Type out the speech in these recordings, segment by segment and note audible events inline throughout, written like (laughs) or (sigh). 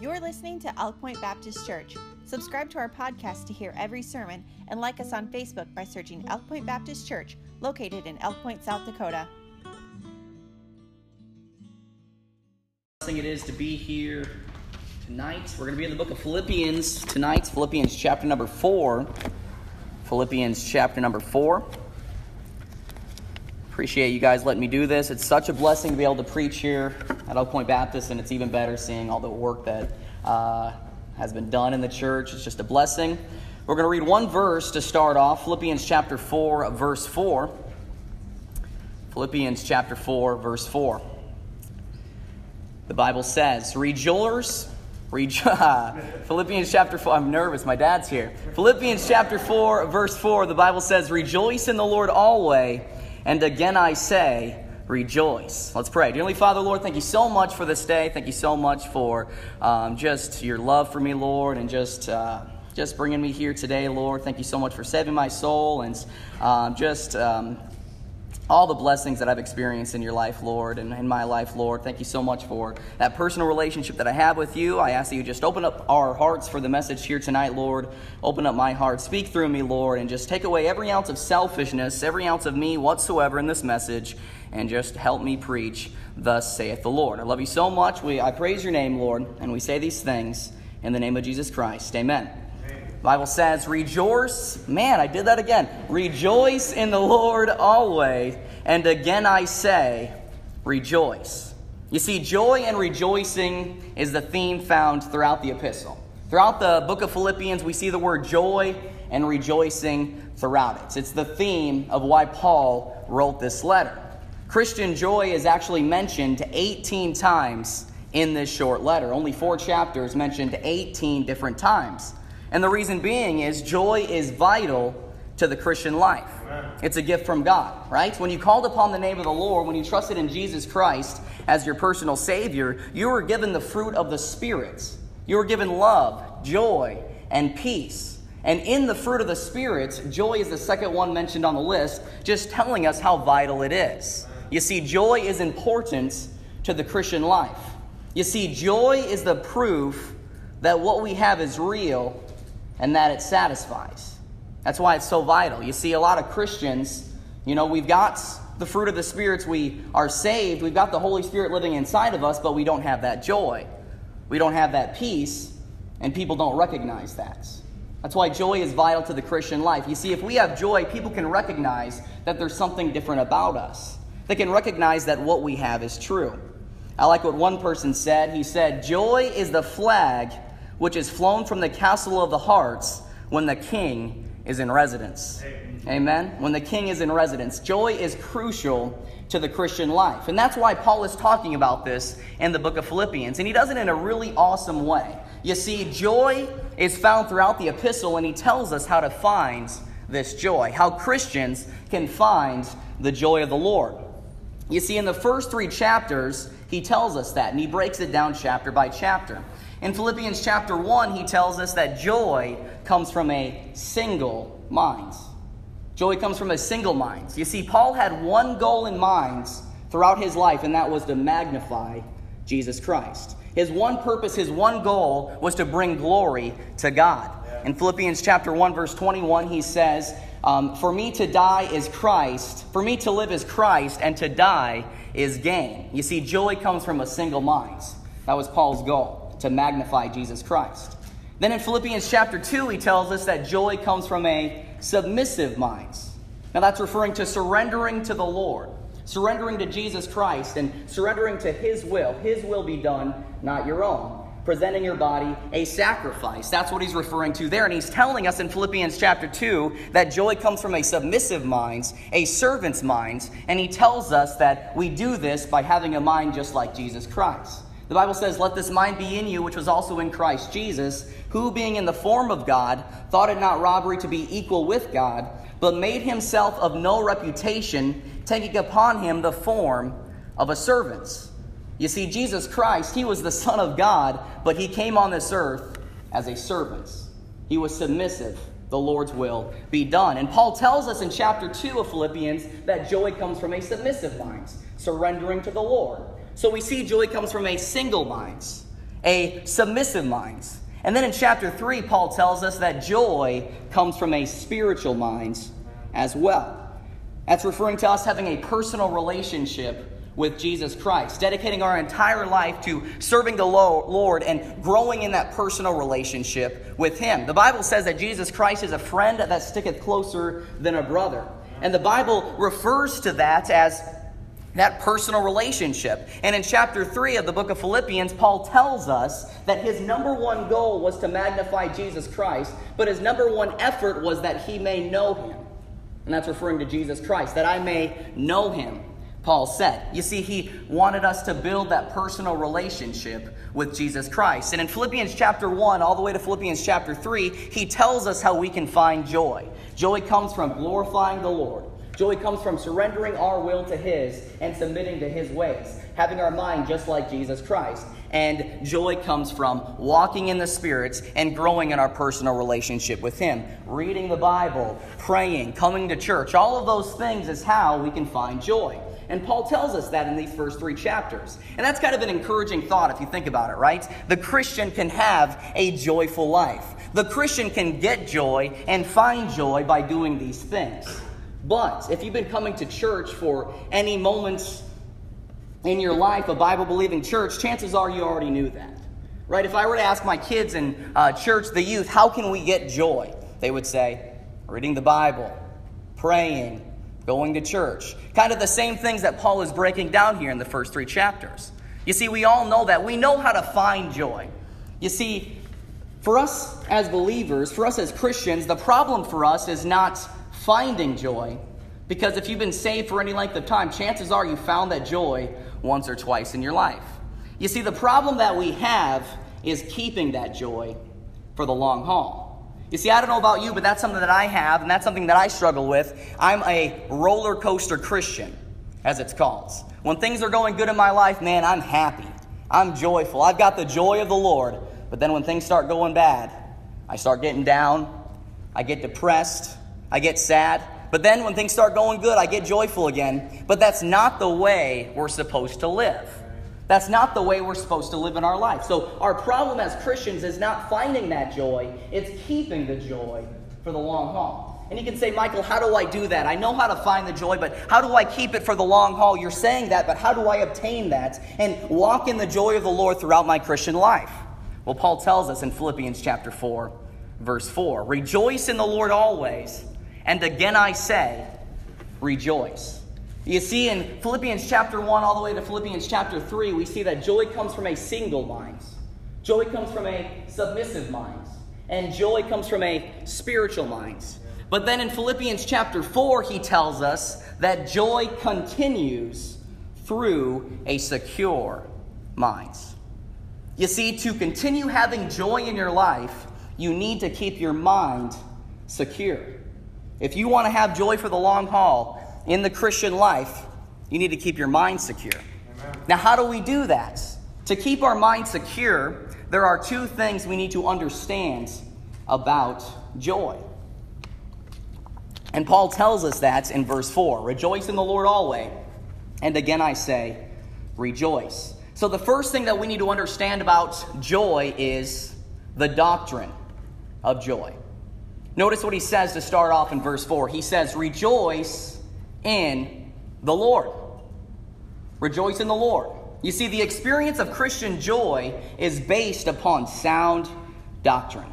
You're listening to Elk Point Baptist Church. Subscribe to our podcast to hear every sermon and like us on Facebook by searching Elk Point Baptist Church, located in Elk Point, South Dakota. blessing it is to be here tonight. We're going to be in the book of Philippians tonight, Philippians chapter number 4. Philippians chapter number 4. Appreciate you guys letting me do this. It's such a blessing to be able to preach here at Elk Point Baptist, and it's even better seeing all the work that uh, has been done in the church. It's just a blessing. We're going to read one verse to start off Philippians chapter 4, verse 4. Philippians chapter 4, verse 4. The Bible says, Rejoice. Rejo- (laughs) Philippians chapter 4. I'm nervous. My dad's here. Philippians chapter 4, verse 4. The Bible says, Rejoice in the Lord always. And again I say, Rejoice. Let's pray. Dearly Father, Lord, thank you so much for this day. Thank you so much for um, just your love for me, Lord, and just. Uh, just bringing me here today, Lord. Thank you so much for saving my soul and um, just um, all the blessings that I've experienced in your life, Lord, and in my life, Lord. Thank you so much for that personal relationship that I have with you. I ask that you just open up our hearts for the message here tonight, Lord. Open up my heart. Speak through me, Lord, and just take away every ounce of selfishness, every ounce of me whatsoever in this message, and just help me preach, thus saith the Lord. I love you so much. We, I praise your name, Lord, and we say these things in the name of Jesus Christ. Amen. Bible says, rejoice. Man, I did that again. Rejoice in the Lord always. And again I say, rejoice. You see, joy and rejoicing is the theme found throughout the epistle. Throughout the book of Philippians, we see the word joy and rejoicing throughout it. It's the theme of why Paul wrote this letter. Christian joy is actually mentioned 18 times in this short letter. Only four chapters mentioned 18 different times. And the reason being is joy is vital to the Christian life. It's a gift from God, right? When you called upon the name of the Lord, when you trusted in Jesus Christ as your personal Savior, you were given the fruit of the Spirit. You were given love, joy, and peace. And in the fruit of the Spirit, joy is the second one mentioned on the list, just telling us how vital it is. You see, joy is important to the Christian life. You see, joy is the proof that what we have is real and that it satisfies. That's why it's so vital. You see, a lot of Christians, you know, we've got the fruit of the spirits, we are saved, we've got the Holy Spirit living inside of us, but we don't have that joy. We don't have that peace, and people don't recognize that. That's why joy is vital to the Christian life. You see, if we have joy, people can recognize that there's something different about us. They can recognize that what we have is true. I like what one person said. He said, Joy is the flag which is flown from the castle of the hearts when the king is in residence. Amen. Amen. When the king is in residence. Joy is crucial to the Christian life. And that's why Paul is talking about this in the book of Philippians. And he does it in a really awesome way. You see, joy is found throughout the epistle, and he tells us how to find this joy, how Christians can find the joy of the Lord. You see, in the first three chapters, he tells us that, and he breaks it down chapter by chapter. In Philippians chapter 1, he tells us that joy comes from a single mind. Joy comes from a single mind. You see, Paul had one goal in mind throughout his life, and that was to magnify Jesus Christ. His one purpose, his one goal was to bring glory to God. In Philippians chapter 1, verse 21, he says, um, For me to die is Christ, for me to live is Christ, and to die is gain. You see, joy comes from a single mind. That was Paul's goal to magnify Jesus Christ. Then in Philippians chapter 2, he tells us that joy comes from a submissive mind. Now that's referring to surrendering to the Lord, surrendering to Jesus Christ, and surrendering to His will. His will be done, not your own. Presenting your body a sacrifice. That's what he's referring to there. And he's telling us in Philippians chapter 2 that joy comes from a submissive mind, a servant's mind. And he tells us that we do this by having a mind just like Jesus Christ. The Bible says, Let this mind be in you, which was also in Christ Jesus, who, being in the form of God, thought it not robbery to be equal with God, but made himself of no reputation, taking upon him the form of a servant. You see, Jesus Christ, he was the Son of God, but he came on this earth as a servant. He was submissive. The Lord's will be done. And Paul tells us in chapter 2 of Philippians that joy comes from a submissive mind, surrendering to the Lord. So we see joy comes from a single mind, a submissive mind. And then in chapter 3, Paul tells us that joy comes from a spiritual mind as well. That's referring to us having a personal relationship with Jesus Christ, dedicating our entire life to serving the Lord and growing in that personal relationship with Him. The Bible says that Jesus Christ is a friend that sticketh closer than a brother. And the Bible refers to that as that personal relationship. And in chapter 3 of the book of Philippians, Paul tells us that his number one goal was to magnify Jesus Christ, but his number one effort was that he may know him. And that's referring to Jesus Christ, that I may know him. Paul said. You see, he wanted us to build that personal relationship with Jesus Christ. And in Philippians chapter 1, all the way to Philippians chapter 3, he tells us how we can find joy. Joy comes from glorifying the Lord, joy comes from surrendering our will to his and submitting to his ways, having our mind just like Jesus Christ. And joy comes from walking in the spirits and growing in our personal relationship with him. Reading the Bible, praying, coming to church, all of those things is how we can find joy. And Paul tells us that in these first three chapters. And that's kind of an encouraging thought if you think about it, right? The Christian can have a joyful life. The Christian can get joy and find joy by doing these things. But if you've been coming to church for any moments in your life, a Bible believing church, chances are you already knew that. Right? If I were to ask my kids in uh, church, the youth, how can we get joy? They would say, reading the Bible, praying, going to church. Kind of the same things that Paul is breaking down here in the first three chapters. You see, we all know that. We know how to find joy. You see, for us as believers, for us as Christians, the problem for us is not finding joy. Because if you've been saved for any length of time, chances are you found that joy once or twice in your life. You see, the problem that we have is keeping that joy for the long haul. You see, I don't know about you, but that's something that I have, and that's something that I struggle with. I'm a roller coaster Christian, as it's called. When things are going good in my life, man, I'm happy. I'm joyful. I've got the joy of the Lord. But then when things start going bad, I start getting down. I get depressed. I get sad. But then when things start going good, I get joyful again. But that's not the way we're supposed to live. That's not the way we're supposed to live in our life. So, our problem as Christians is not finding that joy, it's keeping the joy for the long haul. And you can say, Michael, how do I do that? I know how to find the joy, but how do I keep it for the long haul? You're saying that, but how do I obtain that and walk in the joy of the Lord throughout my Christian life? Well, Paul tells us in Philippians chapter 4, verse 4 Rejoice in the Lord always, and again I say, rejoice. You see, in Philippians chapter 1 all the way to Philippians chapter 3, we see that joy comes from a single mind. Joy comes from a submissive mind. And joy comes from a spiritual mind. But then in Philippians chapter 4, he tells us that joy continues through a secure mind. You see, to continue having joy in your life, you need to keep your mind secure. If you want to have joy for the long haul, in the Christian life, you need to keep your mind secure. Amen. Now, how do we do that? To keep our mind secure, there are two things we need to understand about joy. And Paul tells us that in verse 4 Rejoice in the Lord always. And again I say, rejoice. So, the first thing that we need to understand about joy is the doctrine of joy. Notice what he says to start off in verse 4. He says, Rejoice in the Lord. Rejoice in the Lord. You see, the experience of Christian joy is based upon sound doctrine.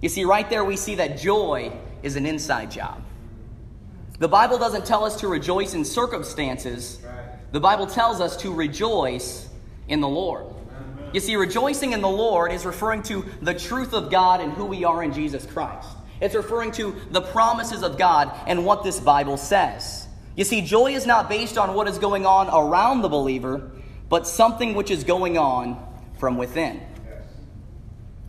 You see, right there we see that joy is an inside job. The Bible doesn't tell us to rejoice in circumstances, the Bible tells us to rejoice in the Lord. You see, rejoicing in the Lord is referring to the truth of God and who we are in Jesus Christ. It's referring to the promises of God and what this Bible says. You see, joy is not based on what is going on around the believer, but something which is going on from within.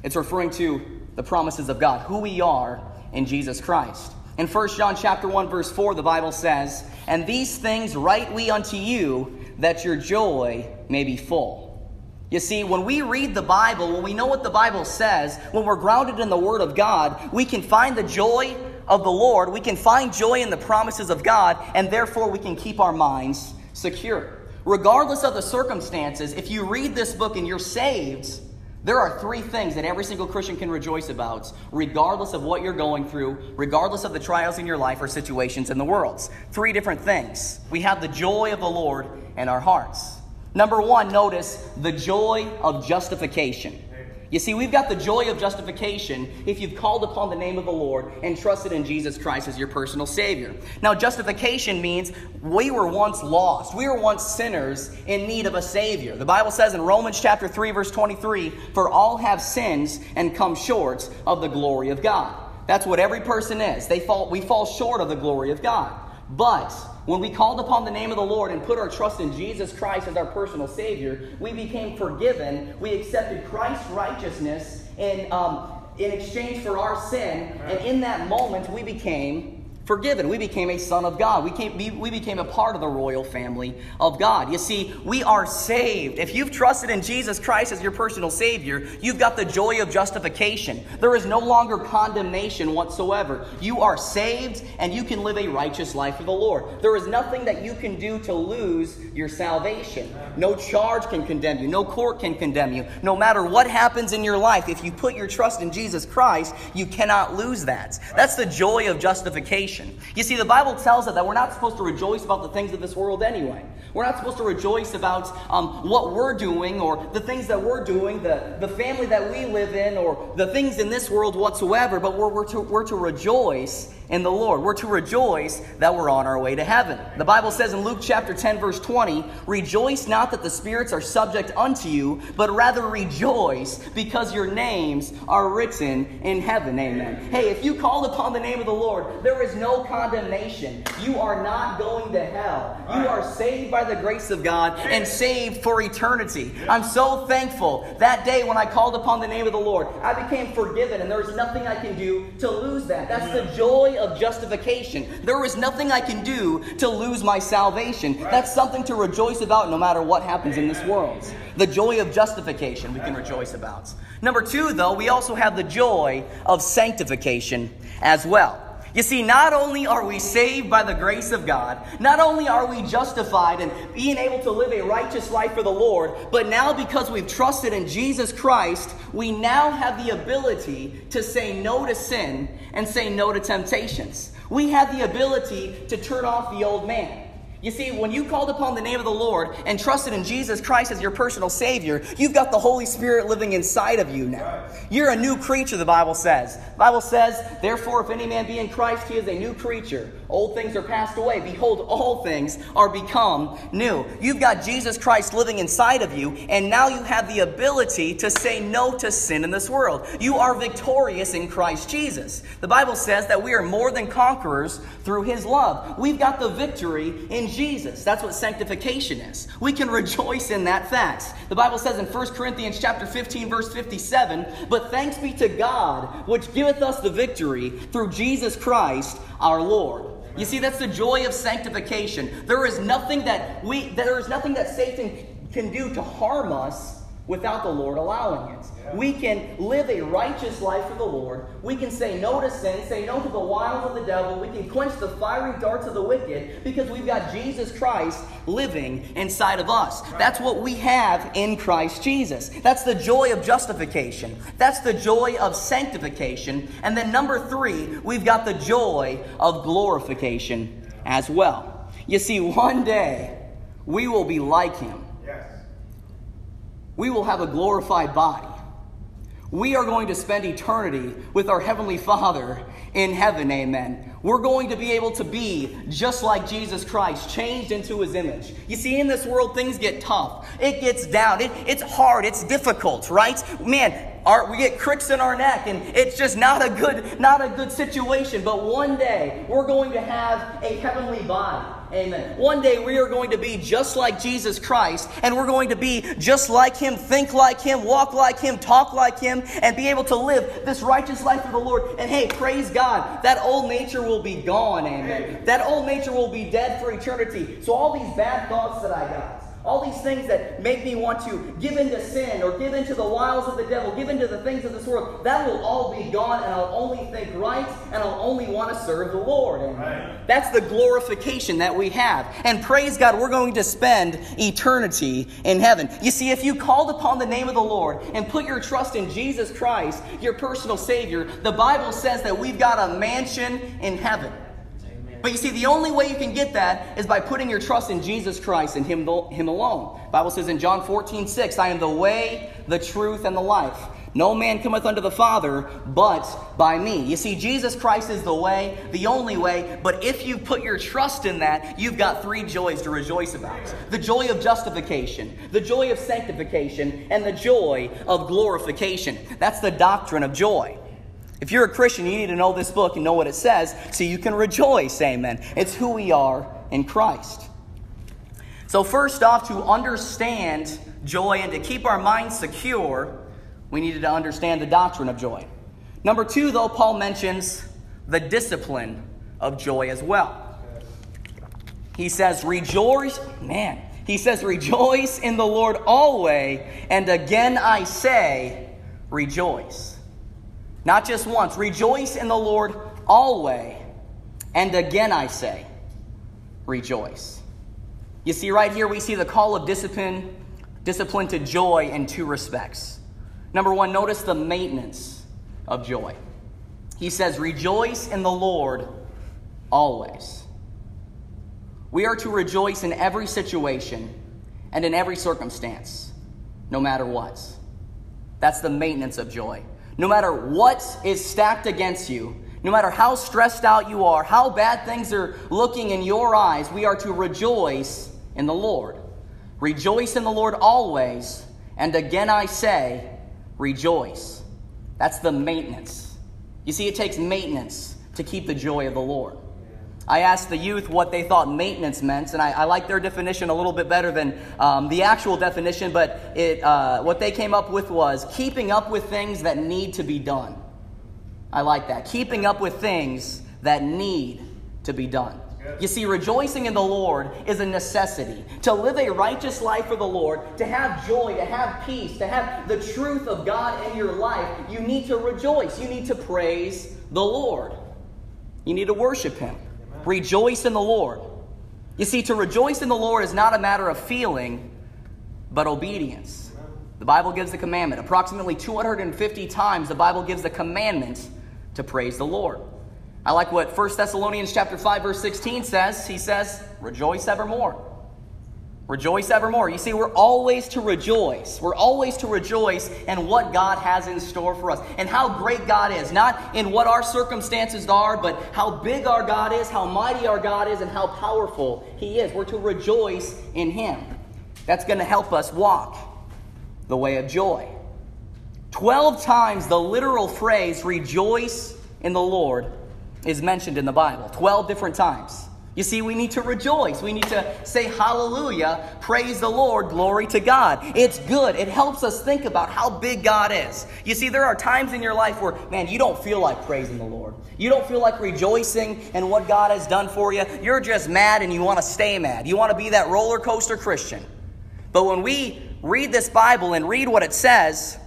It's referring to the promises of God, who we are in Jesus Christ. In 1 John chapter 1 verse 4 the Bible says, "And these things write we unto you that your joy may be full." You see, when we read the Bible, when we know what the Bible says, when we're grounded in the Word of God, we can find the joy of the Lord, we can find joy in the promises of God, and therefore we can keep our minds secure. Regardless of the circumstances, if you read this book and you're saved, There are three things that every single Christian can rejoice about, regardless of what you're going through, regardless of the trials in your life or situations in the world. Three different things. We have the joy of the Lord in our hearts. Number one, notice the joy of justification. You see, we've got the joy of justification if you've called upon the name of the Lord and trusted in Jesus Christ as your personal Savior. Now, justification means we were once lost. We were once sinners in need of a Savior. The Bible says in Romans chapter 3, verse 23, For all have sins and come short of the glory of God. That's what every person is. They fall, we fall short of the glory of God. But when we called upon the name of the Lord and put our trust in Jesus Christ as our personal Savior, we became forgiven. We accepted Christ's righteousness in, um, in exchange for our sin. And in that moment, we became forgiven. We became a son of God. We, came, we became a part of the royal family of God. You see, we are saved. If you've trusted in Jesus Christ as your personal Savior, you've got the joy of justification. There is no longer condemnation whatsoever. You are saved and you can live a righteous life for the Lord. There is nothing that you can do to lose your salvation. No charge can condemn you, no court can condemn you. No matter what happens in your life, if you put your trust in Jesus Christ, you cannot lose that. That's the joy of justification. You see, the Bible tells us that we're not supposed to rejoice about the things of this world anyway. We're not supposed to rejoice about um, what we're doing or the things that we're doing, the, the family that we live in, or the things in this world whatsoever, but we're, we're, to, we're to rejoice in the Lord. We're to rejoice that we're on our way to heaven. The Bible says in Luke chapter 10, verse 20, Rejoice not that the spirits are subject unto you, but rather rejoice because your names are written in heaven. Amen. Hey, if you called upon the name of the Lord, there is no condemnation. You are not going to hell. You are saved by the grace of God and saved for eternity. I'm so thankful that day when I called upon the name of the Lord, I became forgiven, and there's nothing I can do to lose that. That's the joy of justification. There is nothing I can do to lose my salvation. That's something to rejoice about no matter what happens in this world. The joy of justification we can rejoice about. Number two, though, we also have the joy of sanctification as well. You see, not only are we saved by the grace of God, not only are we justified and being able to live a righteous life for the Lord, but now because we've trusted in Jesus Christ, we now have the ability to say no to sin and say no to temptations. We have the ability to turn off the old man. You see, when you called upon the name of the Lord and trusted in Jesus Christ as your personal Savior, you've got the Holy Spirit living inside of you now. You're a new creature, the Bible says. The Bible says, Therefore, if any man be in Christ, he is a new creature. Old things are passed away. Behold, all things are become new. You've got Jesus Christ living inside of you, and now you have the ability to say no to sin in this world. You are victorious in Christ Jesus. The Bible says that we are more than conquerors through his love. We've got the victory in Jesus. That's what sanctification is. We can rejoice in that fact. The Bible says in 1 Corinthians chapter 15 verse 57, "But thanks be to God, which giveth us the victory through Jesus Christ our Lord." You see that's the joy of sanctification. There is nothing that we there is nothing that Satan can do to harm us without the Lord allowing it. We can live a righteous life for the Lord. We can say no to sin, say no to the wiles of the devil. We can quench the fiery darts of the wicked because we've got Jesus Christ living inside of us. That's what we have in Christ Jesus. That's the joy of justification. That's the joy of sanctification. And then number three, we've got the joy of glorification as well. You see, one day we will be like him. We will have a glorified body we are going to spend eternity with our Heavenly Father in heaven, amen. We're going to be able to be just like Jesus Christ, changed into His image. You see, in this world, things get tough. It gets down. It, it's hard. It's difficult, right? Man, our, we get cricks in our neck, and it's just not a good, not a good situation. But one day, we're going to have a heavenly body. Amen. One day we are going to be just like Jesus Christ, and we're going to be just like Him, think like Him, walk like Him, talk like Him, and be able to live this righteous life for the Lord. And hey, praise God, that old nature will be gone. Amen. That old nature will be dead for eternity. So all these bad thoughts that I got, all these things that make me want to give into sin or give into the wiles of the devil, give into the things of this world, that will all be gone, and I'll only think right, and I'll only want to serve the Lord. And right. that's the glorification that we have. And praise God, we're going to spend eternity in heaven. You see, if you called upon the name of the Lord and put your trust in Jesus Christ, your personal Savior, the Bible says that we've got a mansion in heaven. But you see, the only way you can get that is by putting your trust in Jesus Christ and Him, Him alone. The Bible says in John 14, 6, I am the way, the truth, and the life. No man cometh unto the Father but by me. You see, Jesus Christ is the way, the only way, but if you put your trust in that, you've got three joys to rejoice about the joy of justification, the joy of sanctification, and the joy of glorification. That's the doctrine of joy. If you're a Christian, you need to know this book and know what it says so you can rejoice. Amen. It's who we are in Christ. So, first off, to understand joy and to keep our minds secure, we needed to understand the doctrine of joy. Number two, though, Paul mentions the discipline of joy as well. He says, Rejoice, man, he says, Rejoice in the Lord always, and again I say, Rejoice. Not just once. Rejoice in the Lord always. And again I say, rejoice. You see, right here we see the call of discipline, discipline to joy in two respects. Number one, notice the maintenance of joy. He says, Rejoice in the Lord always. We are to rejoice in every situation and in every circumstance, no matter what. That's the maintenance of joy. No matter what is stacked against you, no matter how stressed out you are, how bad things are looking in your eyes, we are to rejoice in the Lord. Rejoice in the Lord always, and again I say, rejoice. That's the maintenance. You see, it takes maintenance to keep the joy of the Lord. I asked the youth what they thought maintenance meant, and I, I like their definition a little bit better than um, the actual definition, but it, uh, what they came up with was keeping up with things that need to be done. I like that. Keeping up with things that need to be done. You see, rejoicing in the Lord is a necessity. To live a righteous life for the Lord, to have joy, to have peace, to have the truth of God in your life, you need to rejoice. You need to praise the Lord. You need to worship Him. Rejoice in the Lord. You see, to rejoice in the Lord is not a matter of feeling, but obedience. The Bible gives the commandment. Approximately 250 times the Bible gives the commandment to praise the Lord. I like what 1 Thessalonians chapter 5 verse 16 says. He says, "Rejoice evermore." Rejoice evermore. You see, we're always to rejoice. We're always to rejoice in what God has in store for us and how great God is. Not in what our circumstances are, but how big our God is, how mighty our God is, and how powerful He is. We're to rejoice in Him. That's going to help us walk the way of joy. Twelve times the literal phrase, rejoice in the Lord, is mentioned in the Bible. Twelve different times. You see, we need to rejoice. We need to say hallelujah, praise the Lord, glory to God. It's good. It helps us think about how big God is. You see, there are times in your life where, man, you don't feel like praising the Lord. You don't feel like rejoicing in what God has done for you. You're just mad and you want to stay mad. You want to be that roller coaster Christian. But when we read this Bible and read what it says,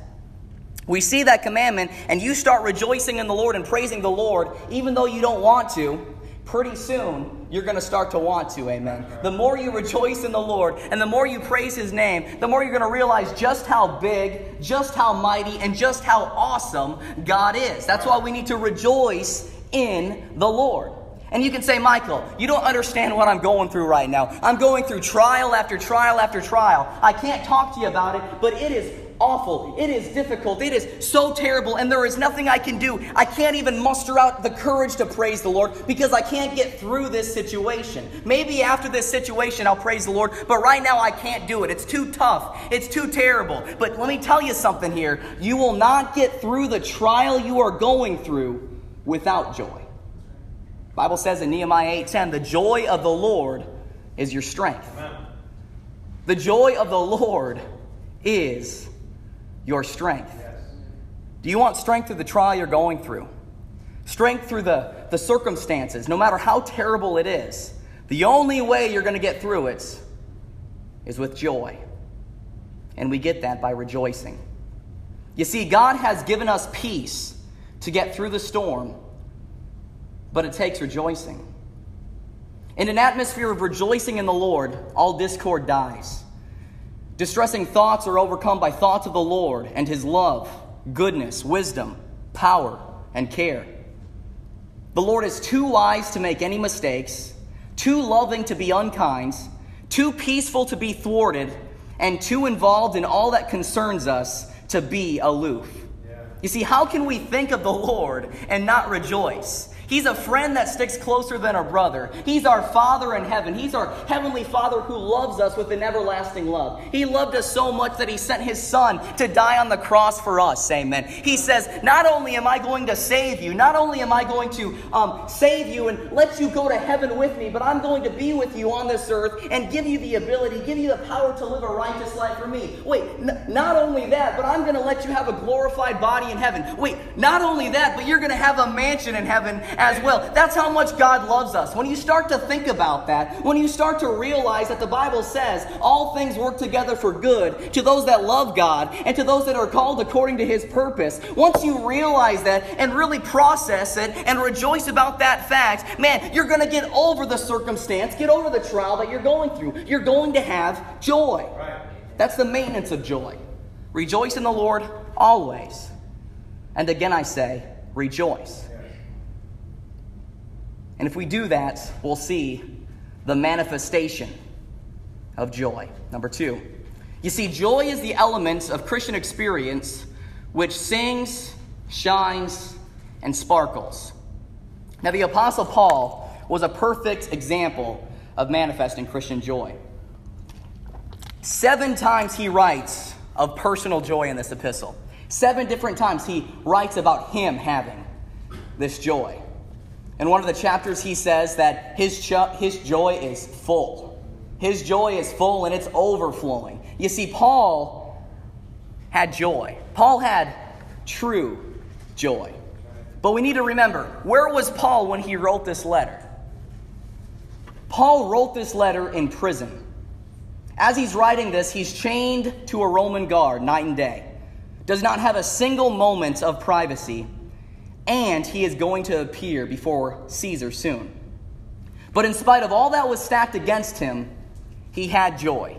we see that commandment and you start rejoicing in the Lord and praising the Lord, even though you don't want to pretty soon you're going to start to want to. Amen. The more you rejoice in the Lord and the more you praise His name, the more you're going to realize just how big, just how mighty, and just how awesome God is. That's why we need to rejoice in the Lord. And you can say, Michael, you don't understand what I'm going through right now. I'm going through trial after trial after trial. I can't talk to you about it, but it is awful. It is difficult. It is so terrible, and there is nothing I can do. I can't even muster out the courage to praise the Lord because I can't get through this situation. Maybe after this situation, I'll praise the Lord, but right now I can't do it. It's too tough. It's too terrible. But let me tell you something here you will not get through the trial you are going through without joy. Bible says in Nehemiah 8:10, the joy of the Lord is your strength. The joy of the Lord is your strength. Do you want strength through the trial you're going through? Strength through the, the circumstances, no matter how terrible it is. The only way you're going to get through it is with joy. And we get that by rejoicing. You see, God has given us peace to get through the storm, but it takes rejoicing. In an atmosphere of rejoicing in the Lord, all discord dies. Distressing thoughts are overcome by thoughts of the Lord and His love, goodness, wisdom, power, and care. The Lord is too wise to make any mistakes, too loving to be unkind, too peaceful to be thwarted, and too involved in all that concerns us to be aloof. You see, how can we think of the Lord and not rejoice? He's a friend that sticks closer than a brother. He's our Father in heaven. He's our Heavenly Father who loves us with an everlasting love. He loved us so much that He sent His Son to die on the cross for us. Amen. He says, Not only am I going to save you, not only am I going to um, save you and let you go to heaven with me, but I'm going to be with you on this earth and give you the ability, give you the power to live a righteous life for me. Wait, n- not only that, but I'm going to let you have a glorified body in heaven. Wait, not only that, but you're going to have a mansion in heaven as well. That's how much God loves us. When you start to think about that, when you start to realize that the Bible says all things work together for good to those that love God and to those that are called according to his purpose, once you realize that and really process it and rejoice about that fact, man, you're going to get over the circumstance, get over the trial that you're going through. You're going to have joy. That's the maintenance of joy. Rejoice in the Lord always. And again, I say, rejoice. And if we do that, we'll see the manifestation of joy. Number two, you see, joy is the element of Christian experience which sings, shines, and sparkles. Now, the Apostle Paul was a perfect example of manifesting Christian joy. Seven times he writes of personal joy in this epistle. Seven different times he writes about him having this joy. In one of the chapters, he says that his, his joy is full. His joy is full and it's overflowing. You see, Paul had joy. Paul had true joy. But we need to remember where was Paul when he wrote this letter? Paul wrote this letter in prison. As he's writing this, he's chained to a Roman guard night and day, does not have a single moment of privacy and he is going to appear before Caesar soon. But in spite of all that was stacked against him, he had joy.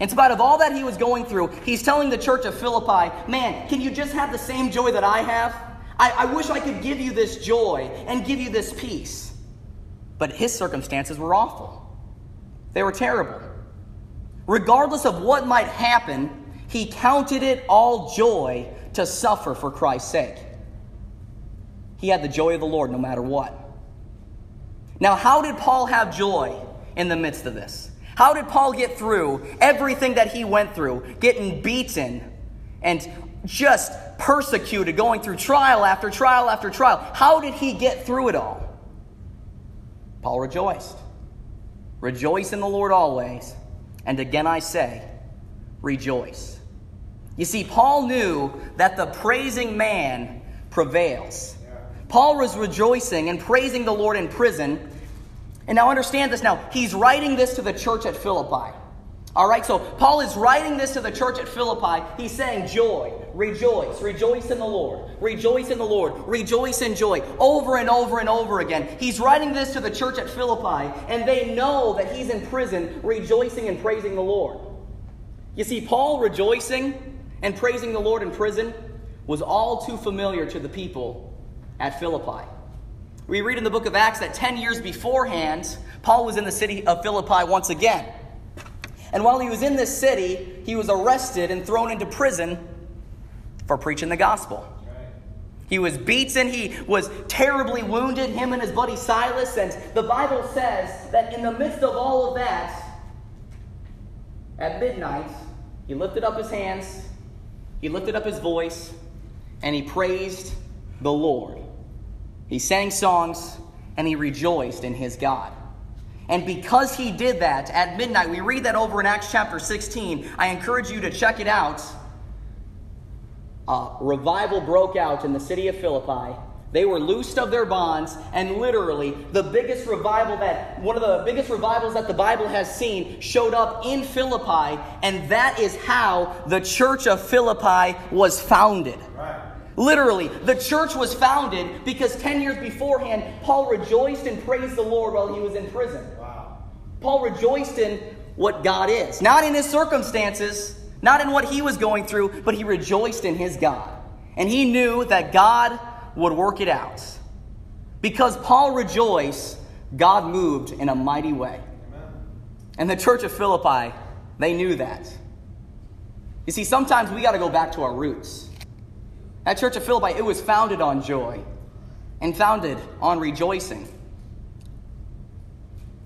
In spite of all that he was going through, he's telling the church of Philippi, Man, can you just have the same joy that I have? I, I wish I could give you this joy and give you this peace. But his circumstances were awful, they were terrible. Regardless of what might happen, he counted it all joy to suffer for Christ's sake. He had the joy of the Lord no matter what. Now, how did Paul have joy in the midst of this? How did Paul get through everything that he went through, getting beaten and just persecuted, going through trial after trial after trial? How did he get through it all? Paul rejoiced. Rejoice in the Lord always. And again I say, rejoice. You see, Paul knew that the praising man prevails. Paul was rejoicing and praising the Lord in prison. And now understand this now. He's writing this to the church at Philippi. All right, so Paul is writing this to the church at Philippi. He's saying, Joy, rejoice, rejoice in the Lord, rejoice in the Lord, rejoice in joy, over and over and over again. He's writing this to the church at Philippi, and they know that he's in prison, rejoicing and praising the Lord. You see, Paul rejoicing and praising the Lord in prison was all too familiar to the people at Philippi. We read in the book of Acts that 10 years beforehand, Paul was in the city of Philippi once again. And while he was in this city, he was arrested and thrown into prison for preaching the gospel. He was beaten, he was terribly wounded, him and his buddy Silas. And the Bible says that in the midst of all of that, at midnight, he lifted up his hands, he lifted up his voice, and he praised the Lord. He sang songs and he rejoiced in his God. And because he did that at midnight, we read that over in Acts chapter 16. I encourage you to check it out. Uh, revival broke out in the city of Philippi. They were loosed of their bonds, and literally, the biggest revival that, one of the biggest revivals that the Bible has seen, showed up in Philippi, and that is how the church of Philippi was founded. Right. Literally, the church was founded because 10 years beforehand, Paul rejoiced and praised the Lord while he was in prison. Wow. Paul rejoiced in what God is, not in his circumstances, not in what he was going through, but he rejoiced in his God. And he knew that God would work it out. Because Paul rejoiced, God moved in a mighty way. Amen. And the church of Philippi, they knew that. You see, sometimes we got to go back to our roots. That church of Philippi, it was founded on joy and founded on rejoicing.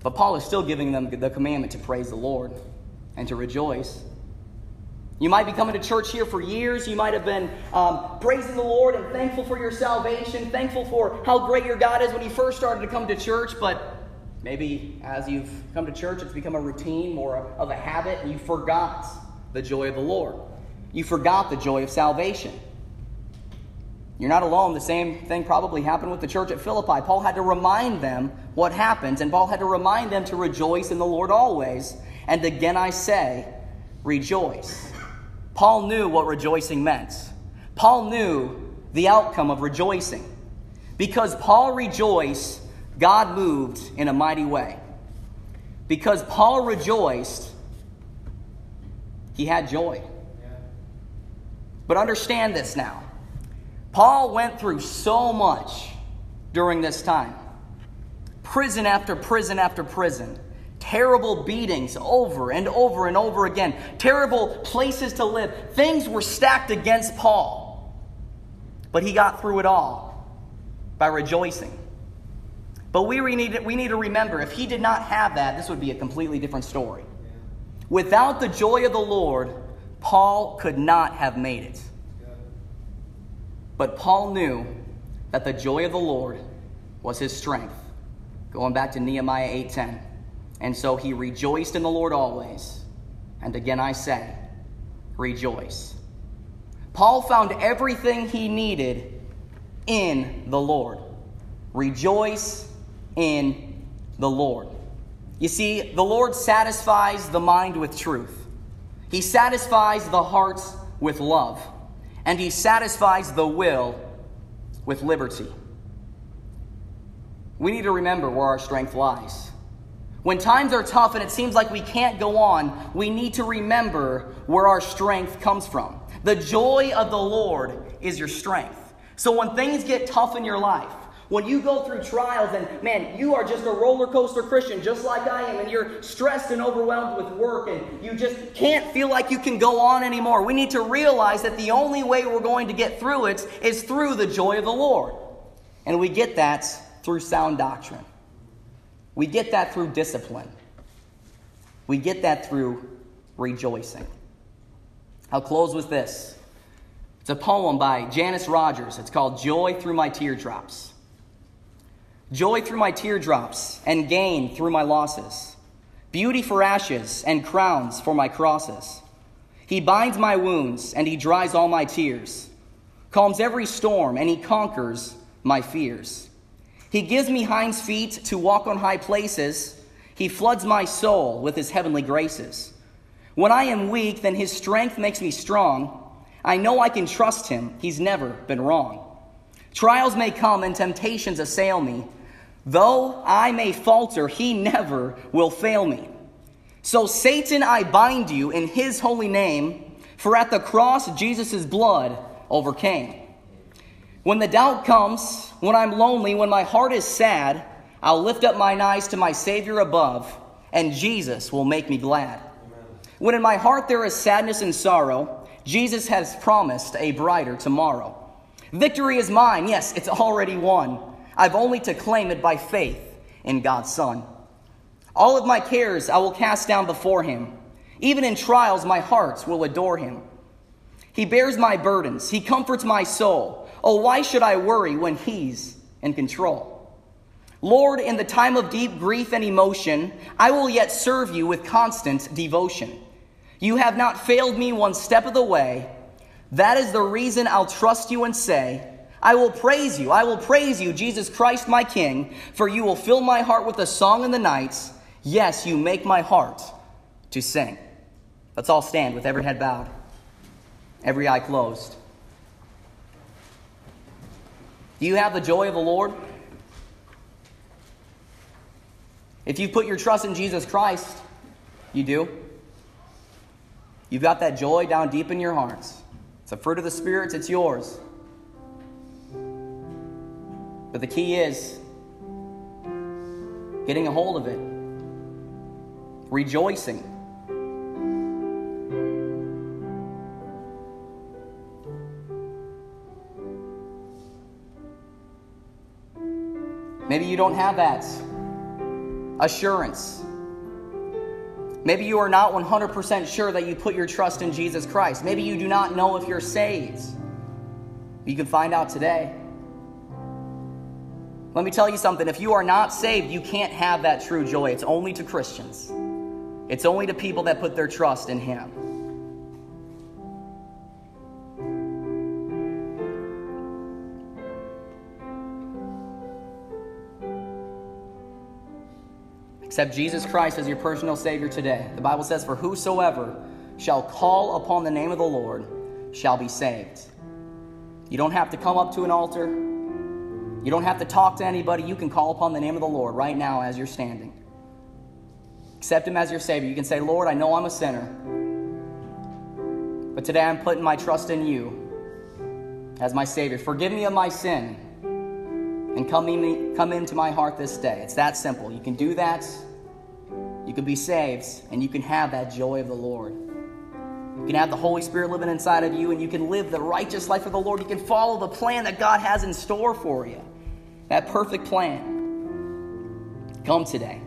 But Paul is still giving them the commandment to praise the Lord and to rejoice. You might be coming to church here for years. You might have been um, praising the Lord and thankful for your salvation, thankful for how great your God is when you first started to come to church. But maybe as you've come to church, it's become a routine, more of a habit, and you forgot the joy of the Lord. You forgot the joy of salvation. You're not alone. The same thing probably happened with the church at Philippi. Paul had to remind them what happens, and Paul had to remind them to rejoice in the Lord always. And again I say, rejoice. Paul knew what rejoicing meant. Paul knew the outcome of rejoicing. Because Paul rejoiced, God moved in a mighty way. Because Paul rejoiced, he had joy. But understand this now. Paul went through so much during this time prison after prison after prison terrible beatings over and over and over again, terrible places to live. Things were stacked against Paul. But he got through it all by rejoicing. But we need, we need to remember if he did not have that, this would be a completely different story. Without the joy of the Lord, Paul could not have made it. But Paul knew that the joy of the Lord was his strength. Going back to Nehemiah 8:10. And so he rejoiced in the Lord always. And again I say, rejoice. Paul found everything he needed in the Lord. Rejoice in the Lord. You see, the Lord satisfies the mind with truth, He satisfies the hearts with love, and He satisfies the will with liberty. We need to remember where our strength lies. When times are tough and it seems like we can't go on, we need to remember where our strength comes from. The joy of the Lord is your strength. So when things get tough in your life, when you go through trials and man, you are just a roller coaster Christian, just like I am, and you're stressed and overwhelmed with work and you just can't feel like you can go on anymore, we need to realize that the only way we're going to get through it is through the joy of the Lord. And we get that through sound doctrine. We get that through discipline. We get that through rejoicing. I'll close with this. It's a poem by Janice Rogers. It's called Joy Through My Teardrops. Joy through my teardrops and gain through my losses. Beauty for ashes and crowns for my crosses. He binds my wounds and he dries all my tears, calms every storm and he conquers my fears. He gives me hinds feet to walk on high places. He floods my soul with his heavenly graces. When I am weak, then his strength makes me strong. I know I can trust him. He's never been wrong. Trials may come and temptations assail me. Though I may falter, he never will fail me. So, Satan, I bind you in his holy name, for at the cross Jesus' blood overcame. When the doubt comes, when I'm lonely, when my heart is sad, I'll lift up mine eyes to my Savior above, and Jesus will make me glad. Amen. When in my heart there is sadness and sorrow, Jesus has promised a brighter tomorrow. Victory is mine. Yes, it's already won. I've only to claim it by faith in God's Son. All of my cares I will cast down before him. Even in trials, my heart will adore him. He bears my burdens, he comforts my soul. Oh, why should I worry when He's in control? Lord, in the time of deep grief and emotion, I will yet serve you with constant devotion. You have not failed me one step of the way. That is the reason I'll trust you and say, I will praise you. I will praise you, Jesus Christ, my King, for you will fill my heart with a song in the nights. Yes, you make my heart to sing. Let's all stand with every head bowed, every eye closed. Do you have the joy of the Lord? If you put your trust in Jesus Christ, you do. You've got that joy down deep in your hearts. It's a fruit of the spirits, it's yours. But the key is getting a hold of it, rejoicing. Maybe you don't have that assurance. Maybe you are not 100% sure that you put your trust in Jesus Christ. Maybe you do not know if you're saved. You can find out today. Let me tell you something. If you are not saved, you can't have that true joy. It's only to Christians, it's only to people that put their trust in Him. Accept Jesus Christ as your personal Savior today. The Bible says, For whosoever shall call upon the name of the Lord shall be saved. You don't have to come up to an altar. You don't have to talk to anybody. You can call upon the name of the Lord right now as you're standing. Accept Him as your Savior. You can say, Lord, I know I'm a sinner. But today I'm putting my trust in you as my Savior. Forgive me of my sin and come, in, come into my heart this day. It's that simple. You can do that. You can be saved, and you can have that joy of the Lord. You can have the Holy Spirit living inside of you, and you can live the righteous life of the Lord. You can follow the plan that God has in store for you. That perfect plan. Come today.